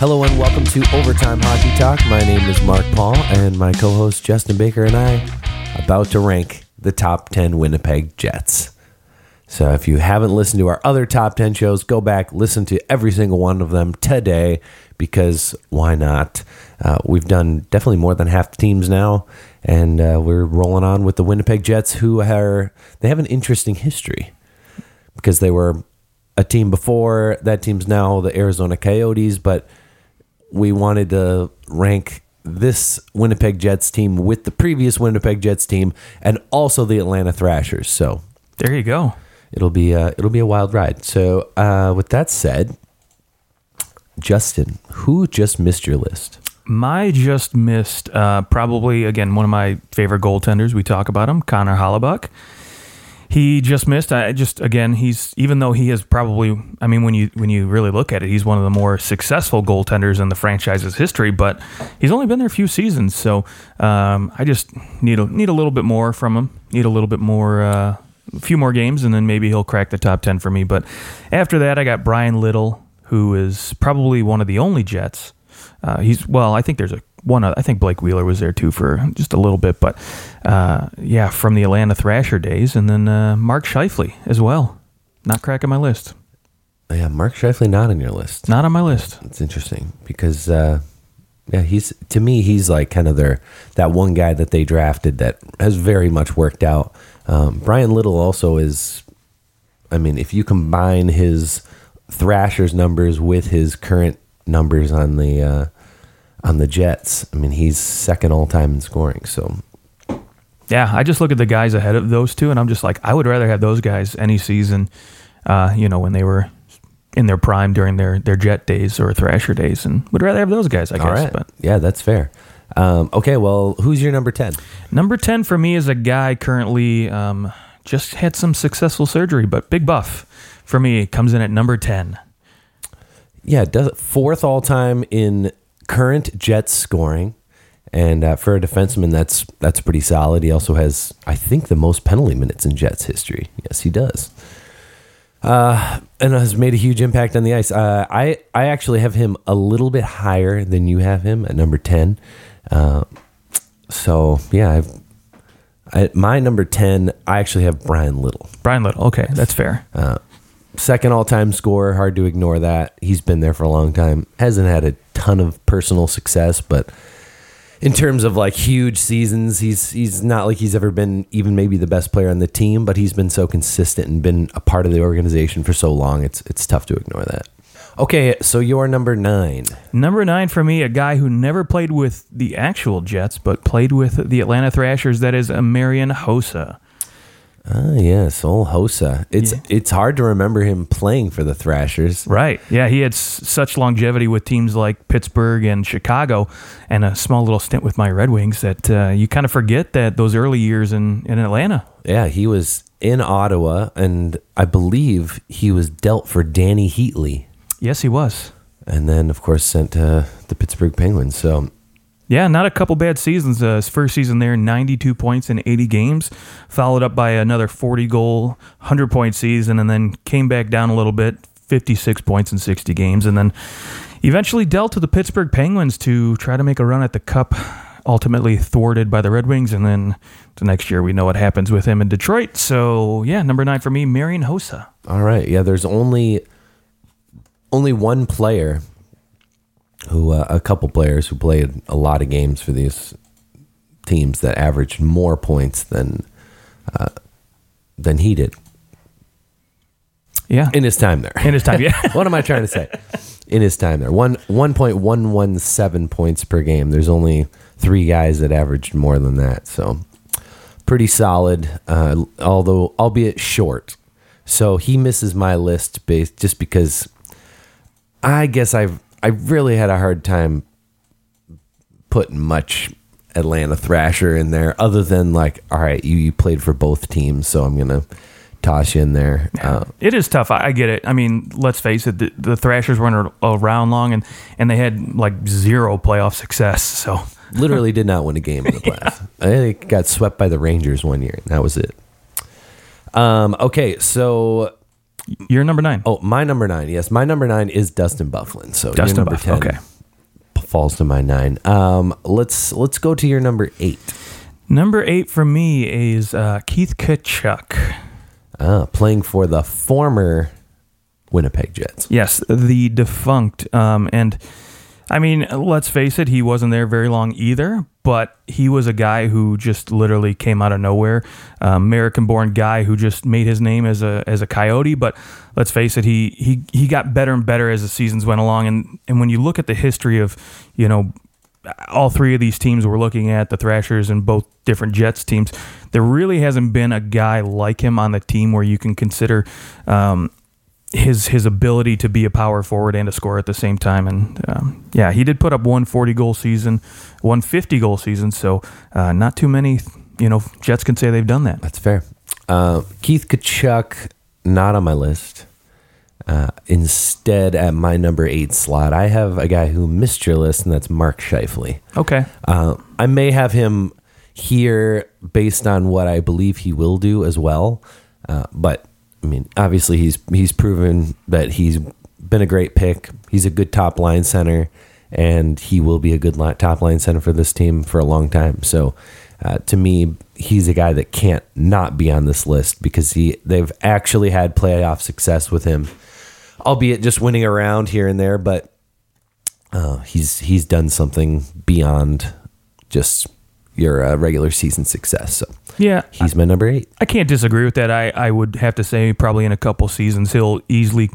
Hello and welcome to Overtime Hockey Talk. My name is Mark Paul, and my co host Justin Baker and I about to rank the top 10 Winnipeg Jets. So if you haven't listened to our other top 10 shows, go back, listen to every single one of them today because why not? Uh, we've done definitely more than half the teams now, and uh, we're rolling on with the Winnipeg Jets, who are they have an interesting history because they were a team before that team's now the Arizona Coyotes, but we wanted to rank this Winnipeg Jets team with the previous Winnipeg Jets team and also the Atlanta Thrashers. So There you go. it'll be a, it'll be a wild ride. So uh, with that said, Justin, who just missed your list? My just missed uh, probably again one of my favorite goaltenders. We talk about him, Connor Hellebuyck. He just missed. I just again, he's even though he has probably. I mean, when you when you really look at it, he's one of the more successful goaltenders in the franchise's history. But he's only been there a few seasons, so um, I just need a need a little bit more from him. Need a little bit more. Uh, a few more games, and then maybe he'll crack the top ten for me. But after that, I got Bryan Little, who is probably one of the only Jets. Uh, he's well, I think there's a one. I think Blake Wheeler was there too for just a little bit, but uh, yeah, from the Atlanta Thrasher days, and then uh, Mark Scheifele as well. Not cracking my list. Yeah, Mark Scheifele not on your list. Not on my list. It's interesting because uh, yeah, he's to me he's like kind of their that one guy that they drafted that has very much worked out. Um, Bryan Little also is. I mean, if you combine his Thrashers numbers with his current numbers on the uh, on the Jets, I mean he's second all time in scoring. So Yeah, I just look at the guys ahead of those two, and I'm just like, I would rather have those guys any season. Uh, you know, when they were in their prime during their their Jet days or Thrasher days, and would rather have those guys. I guess. right, But yeah, that's fair. Um, okay, well, who's your number ten? Number 10 for me is a guy currently um, just had some successful surgery, but Big Buff for me comes in at number 10. Yeah, does fourth all time in current Jets scoring, and uh, for a defenseman, that's that's pretty solid. He also has, I think, the most penalty minutes in Jets history. Yes, he does. Uh, and has made a huge impact on the ice. Uh, I I actually have him a little bit higher than you have him at number ten. Uh, so yeah, I've, I, my number ten. I actually have Bryan Little. Bryan Little. Okay, that's fair. Second all time scorer. Hard to ignore that. He's been there for a long time. Hasn't had a ton of personal success, but in terms of like huge seasons, he's he's not like he's ever been even maybe the best player on the team, but he's been so consistent and been a part of the organization for so long. It's it's tough to ignore that. Okay, so you're number nine. Number 9 for me, a guy who never played with the actual Jets, but played with the Atlanta Thrashers. That is Marian Hossa. Ah, yes, old Hossa. It's it's hard to remember him playing for the Thrashers. Right. Yeah, he had s- such longevity with teams like Pittsburgh and Chicago, and a small little stint with my Red Wings that uh, you kind of forget that those early years in, in Atlanta. Yeah, he was in Ottawa, and I believe he was dealt for Dany Heatley. Yes, he was. and then of course sent to the Pittsburgh Penguins. So Yeah, not a couple bad seasons. Uh, his first season there, 92 points in 80 games, followed up by another 40 goal, 100 point season, and then came back down a little bit, 56 points in 60 games, and then eventually dealt to the Pittsburgh Penguins to try to make a run at the Cup. Ultimately thwarted by the Red Wings, and then the next year we know what happens with him in Detroit. So yeah, number nine for me, Marian Hossa. all right, yeah, there's only only one player who uh, a couple players who played a lot of games for these teams that averaged more points than uh, than he did Yeah, in his time there. in his time. Yeah, what am I trying to say? In his time there, one one point one one seven points per game. There's only three guys that averaged more than that, so pretty solid. Uh, although albeit short, so he misses my list based just because I guess I've I really had a hard time putting much Atlanta Thrasher in there, other than like, all right, you, you played for both teams, so I'm gonna toss you in there. Uh, It is tough. I, I get it. I mean, let's face it. The, the Thrashers weren't ar- around long, and and they had like zero playoff success. So literally did not win a game in the playoffs. They got swept by the Rangers one year, and that was it. Um, okay, so You're number nine. Oh, my number nine. Yes, my number nine is Dustin Byfuglien. So Dustin your number Buff, ten okay. falls to my nine. Um, let's let's go to your number eight. Number eight for me is uh, Keith Tkachuk. Ah, playing for the former Winnipeg Jets. Yes, the defunct. Um, and I mean, let's face it, he wasn't there very long either, but he was a guy who just literally came out of nowhere. Um, American-born guy who just made his name as a as a coyote. But let's face it, he he he got better and better as the seasons went along. And and when you look at the history of, you know, all three of these teams we're looking at, the Thrashers and both different Jets teams, there really hasn't been a guy like him on the team where you can consider um, his his ability to be a power forward and a scorer at the same time. And um, yeah, he did put up one forty goal season, one fifty goal season. So uh, not too many, you know, Jets can say they've done that. That's fair. Uh, Keith Tkachuk, not on my list. Uh, instead, at my number eight slot, I have a guy who missed your list, and that's Mark Scheifele. Okay, Uh, I may have him here based on what I believe he will do as well. Uh, but I mean, obviously, he's he's proven that he's been a great pick. He's a good top line center, and he will be a good top line center for this team for a long time. So, uh, to me, he's a guy that can't not be on this list because he they've actually had playoff success with him, albeit just winning around here and there. But uh, he's he's done something beyond just your uh, regular season success. So yeah, he's my number eight. I can't disagree with that. I, I would have to say probably in a couple seasons he'll easily,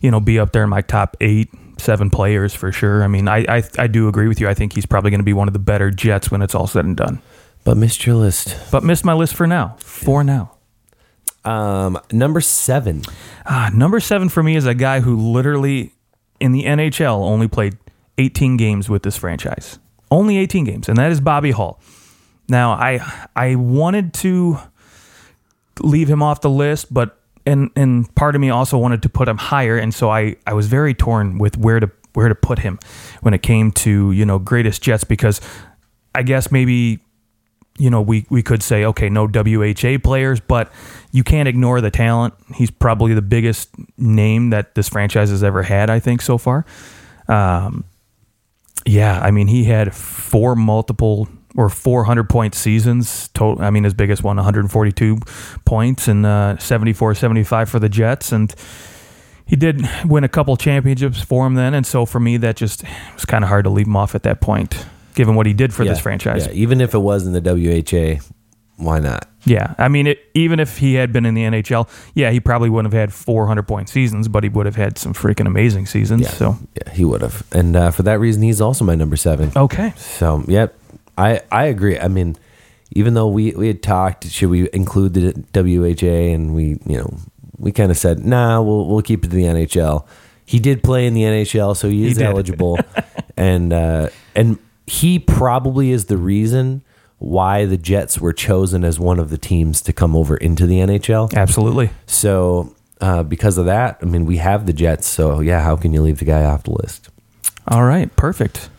you know, be up there in my top eight, seven players for sure. I mean, I I, I do agree with you. I think he's probably going to be one of the better Jets when it's all said and done. But missed your list. But missed my list for now. For now. Um, number seven. Ah, number seven for me is a guy who literally in the NHL only played 18 games with this franchise. Only 18 games, and that is Bobby Hull. Now, I I wanted to leave him off the list, but and and part of me also wanted to put him higher, and so I I was very torn with where to where to put him when it came to you know greatest Jets because I guess maybe you know, we, we could say, okay, no WHA players, but you can't ignore the talent. He's probably the biggest name that this franchise has ever had, I think, so far. Um, yeah, I mean, he had four multiple or 400 point seasons. Total, I mean, his biggest one, 142 points and uh, 74 75 for the Jets. And he did win a couple championships for him then. And so for me, that just was kind of hard to leave him off at that point given what he did for this franchise. yeah, even if it was in the WHA, why not? Yeah, I mean, it, even if he had been in the NHL, yeah, he probably wouldn't have had 400 point seasons, but he would have had some freaking amazing seasons. Yeah, So yeah, he would have, and uh, for that reason, he's also my number seven. okay, So, yep, I I agree. I mean, even though we we had talked, should we include the WHA, and we you know we kind of said, nah, we'll we'll keep it to the NHL. He did play in the NHL, so he is did. eligible, and uh, and he probably is the reason why the Jets were chosen as one of the teams to come over into the NHL. absolutely. So. Uh, because of that, I mean, we have the Jets, so yeah. How can you leave the guy off the list? All right, perfect.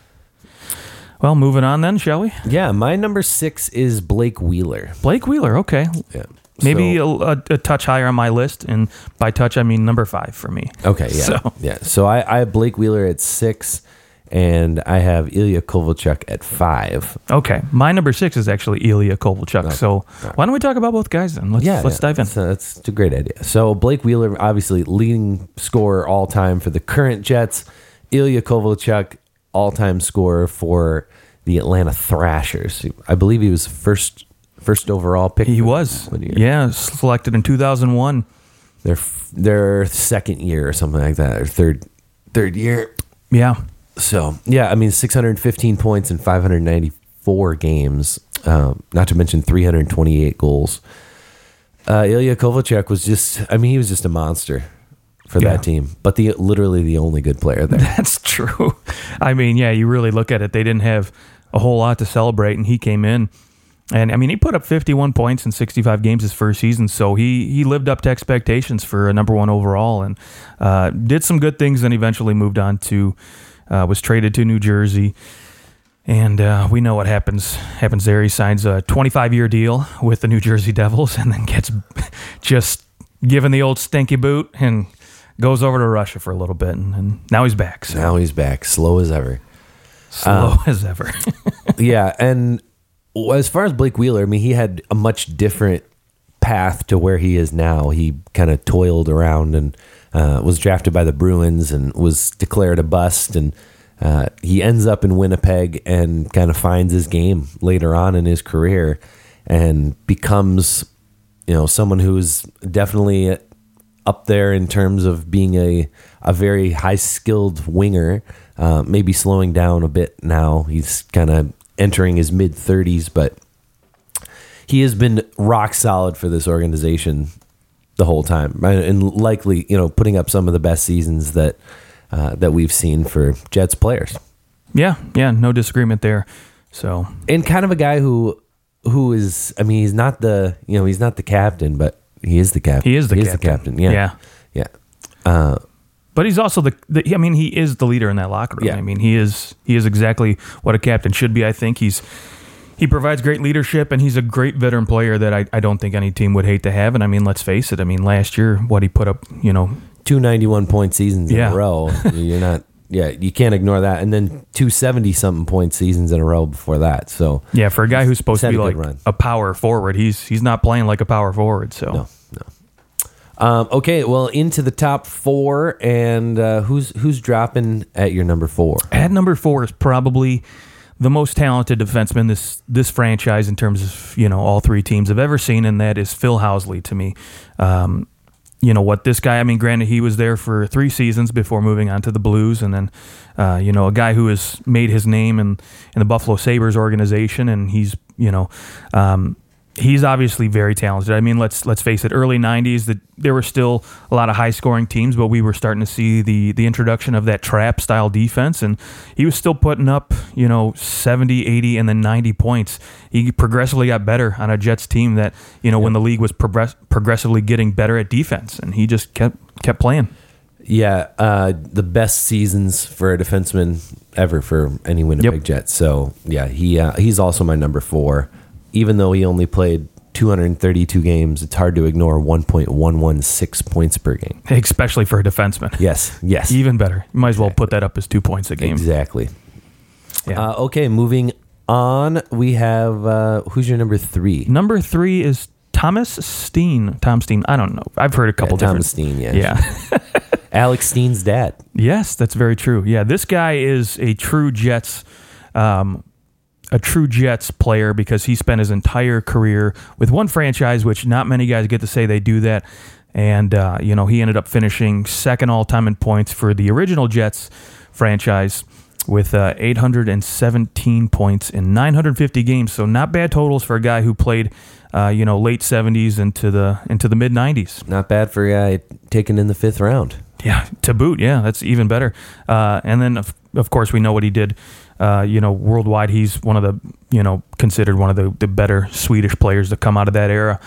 Well, moving on then, shall we? Yeah, my number six is Blake Wheeler. Blake Wheeler. Okay, Yeah, maybe So- a, a, touch higher on my list, and by touch I mean number five for me. Okay, yeah, So- yeah. So I, I have Blake Wheeler at six, and I have Ilya Kovalchuk at five. Okay, my number six is actually Ilya Kovalchuk. So why don't we talk about both guys then? Let's Yeah, let's yeah, dive in. That's, uh, that's a great idea. So Blake Wheeler, obviously leading scorer all time for the current Jets. Ilya Kovalchuk, all time scorer for the Atlanta Thrashers. I believe he was first first overall pick. He was, yeah, selected in 2001. their their second year or something like that, or third third year. Yeah, So yeah, I mean, 615 points in 594 games. Um, not to mention 328 goals. Uh, Ilya Kovalchuk was just, I mean, he was just a monster for Yeah. that team, but the literally the only good player there. That's true. I mean, yeah, you really look at it. They didn't have a whole lot to celebrate, and he came in, and I mean, he put up 51 points in 65 games his first season, so he he lived up to expectations for a number one overall, and uh, did some good things. and eventually moved on to uh, was traded to New Jersey. And uh, we know what happens happens there. He signs a 25 year deal with the New Jersey Devils, and then gets just given the old stinky boot and goes over to Russia for a little bit, and, and now he's back. So Now he's back, slow as ever. slow as ever. yeah, and as far as Blake Wheeler, I mean, he had a much different path to where he is now. He kind of toiled around and uh, was drafted by the Bruins and was declared a bust, and uh, he ends up in Winnipeg and kind of finds his game later on in his career and becomes, you know, someone who's definitely up there in terms of being a a very high skilled winger. Uh, maybe slowing down a bit now. He's kind of entering his mid thirties, but he has been rock solid for this organization the whole time, and- and likely you know putting up some of the best seasons that uh, that we've seen for Jets players. yeah, yeah, no disagreement there. So and kind of a guy who who is I mean he's not the you know he's not the captain but he is the captain He is the he captain. captain yeah Yeah. yeah uh, But he's also the, the. I mean, he is the leader in that locker room. Yeah. I mean, he is. He is exactly what a captain should be. I think he's. He provides great leadership, and he's a great veteran player that I, I don't think any team would hate to have. And I mean, let's face it. I mean, last year, what he put up, you know, two ninety one point seasons in Yeah. a row you're not yeah you can't ignore that and then two seventy something point seasons in a row before that so yeah, for a guy who's supposed to be a like run. a power forward, he's he's not playing like a power forward. So no no um, okay well into the top four and uh, who's who's dropping at your number four At number four is probably the most talented defenseman this this franchise in terms of you know all three teams have ever seen, and that is Phil Housley to me. Um, you know what this guy? I mean, granted, he was there for three seasons before moving on to the Blues, and then uh, you know a guy who has made his name in in the Buffalo Sabres organization, and he's you know. Um, He's obviously very talented. I mean, let's let's face it. Early '90s, that there were still a lot of high-scoring teams, but we were starting to see the the introduction of that trap style defense, and he was still putting up, you know, 70, 80, and then 90 points. He progressively got better on a Jets team that, you know, when the league was progress- progressively getting better at defense, and he just kept kept playing. Yeah, uh, the best seasons for a defenseman ever for any Winnipeg Yep. Jets. So yeah, he uh, he's also my number four. Even though he only played 232 games, it's hard to ignore 1.116 points per game. especially for a defenseman. Yes, yes, Even better. You might as well put that up as two points a game. exactly. Yeah. Uh, okay, moving on, we have uh, who's your number three? Number three is Thomas Steen. Tom Steen. I don't know. I've heard a couple Yeah, different. Thomas Steen, yeah. Yeah. Alex Steen's dad. yes, that's very true. Yeah, this guy is a true Jets, um, a true Jets player because he spent his entire career with one franchise, which not many guys get to say they do that. And uh, you know, he ended up finishing second all time in points for the original Jets franchise with uh, 817 points in 950 games. So not bad totals for a guy who played, uh, you know, late 70s into the into the mid 90s. Not bad for a guy taken in the fifth round. Yeah, to boot. Yeah, that's even better. Uh, and then, of, of course, we know what he did. Uh, you know, worldwide, he's one of the, you know, considered one of the, the better Swedish players to come out of that era.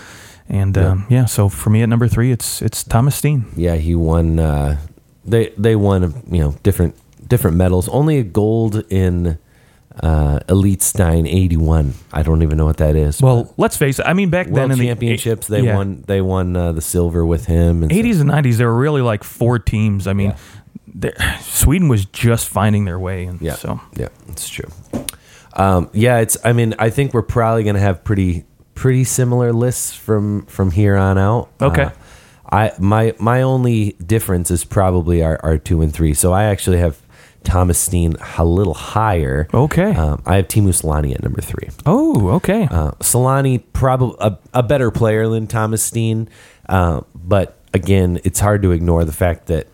And um, yeah, so for me at number three, it's it's Thomas Steen. Yeah, he won. Uh, they they won you know different different medals. Only a gold in uh, Elite Stein eighty one. I don't even know what that is. Well, let's face it. I mean, back World then in the championships, they yeah. won. They won uh, the silver with him. And so- 80s and 90s, there were really like four teams. I mean, Yeah. Sweden was just finding their way. And Yeah, so yeah, it's true. Um, yeah, it's. I mean, I think we're probably going to have pretty pretty similar lists from from here on out. Okay. Uh, I my my only difference is probably our, our two and three. So I actually have Thomas Steen a little higher. Okay. Um, I have Teemu Selanne at number three. Oh, okay. Uh, Selanne probably a, a better player than Thomas Steen, uh, but again, it's hard to ignore the fact that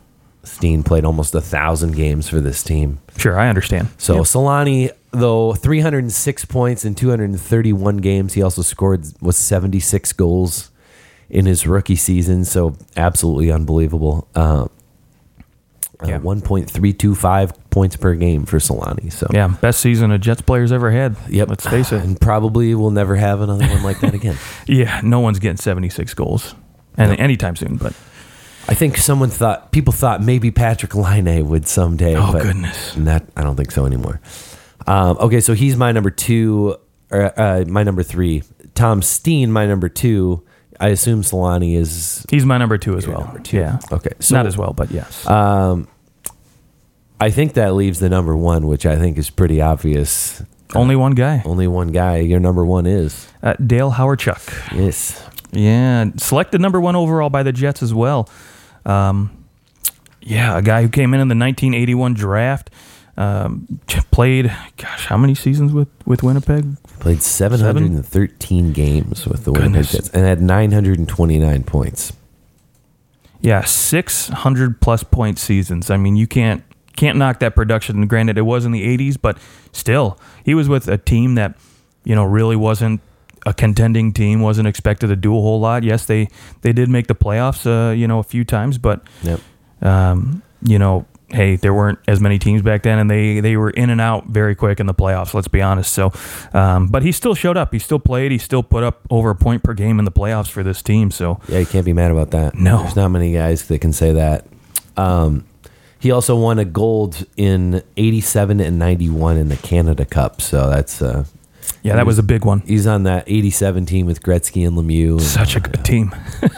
Steen played almost a thousand games for this team. sure, I understand. So Yep. Selanne, though 306 points in 231 games, he also scored was 76 goals in his rookie season. So absolutely unbelievable. Uh, Yeah. uh, 1.325 points per game for Selanne. So yeah, best season a Jets player's ever had. Yep. Let's face it. and probably will never have another one like that again. Yeah, no one's getting 76 goals and anytime soon, but I think someone thought people thought maybe Patrik Laine would someday. Oh, but goodness. that I don't think so anymore. Um, okay, so he's my number two, or uh, my number three. Tom Steen, my number two. I assume Selanne is He's my number two as well. number two. Yeah. okay. So Not as well, but yes. Um, I think that leaves the number one, which I think is pretty obvious. Only one guy. Only one guy. Your number one is Uh, Dale Hawerchuk. yes. Yeah, selected number one overall by the Jets as well. Um, yeah, a guy who came in in the 1981 draft. Um, played, gosh, how many seasons with, with Winnipeg? Played 713 games with the Winnipeg Jets and had 929 points. Yeah, 600 plus point seasons. I mean, you can't can't knock that production. Granted, it was in the 80s, but still, he was with a team that you know really wasn't a contending team. wasn't expected to do a whole lot. Yes, they they did make the playoffs, uh, you know, a few times, but Yep. um, you know, hey, there weren't as many teams back then, and they they were in and out very quick in the playoffs. Let's be honest. So, um, but he still showed up. He still played. He still put up over a point per game in the playoffs for this team. So, Yeah, you can't be mad about that. No. There's not many guys that can say that. Um, he also won a gold in 87 and 91 in the Canada Cup. So that's, uh, yeah, that was a big one. he's on that 87 team with Gretzky and Lemieux. and- Such a good team.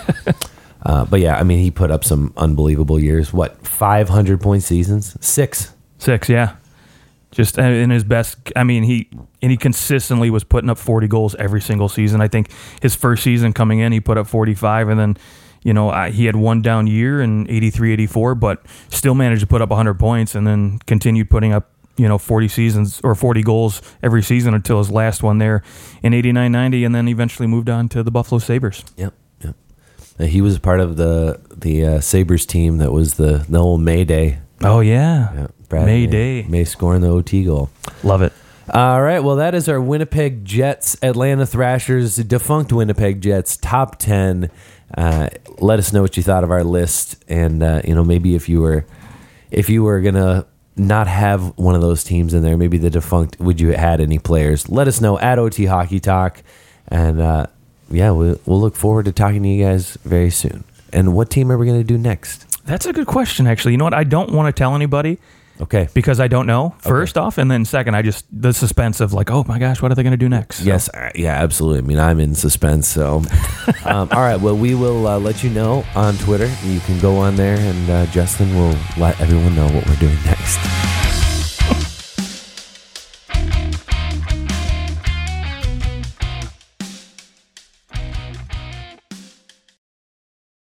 Uh, but yeah, I mean, he put up some unbelievable years. What, 500 point seasons? Six. Six, yeah. Just uh, in his best. I mean, he and he consistently was putting up 40 goals every single season. I think his first season coming in, he put up 45, and then, you know, I, he had one down year in 83, 84, but still managed to put up 100 points, and then continued putting up, you know, 40 seasons or 40 goals every season until his last one there in 89, 90, and then eventually moved on to the Buffalo Sabres. Yep. Yep. Uh, he was part of the the uh, Sabres team that was the, the old May Day. Oh yeah, Brad May Day. May scoring the OT goal. love it. All right. Well, that is our Winnipeg Jets, Atlanta Thrashers, defunct Winnipeg Jets top ten. Uh, let us know what you thought of our list, and uh, you know maybe if you were if you were gonna not have one of those teams in there, maybe the defunct. Would you had any players? Let us know at OT Hockey Talk, and uh, yeah, we'll, we'll look forward to talking to you guys very soon. And what team are we gonna do next? That's a good question, actually. You know what? I don't want to tell anybody. Okay. because I don't know. First off, and then second, I just the suspense of like, oh my gosh, what are they going to do next? So- Yes, uh, yeah, absolutely. I mean, I'm in suspense. So, um, all right. Well, we will uh, let you know on Twitter. You can go on there, and uh, Justin will let everyone know what we're doing next.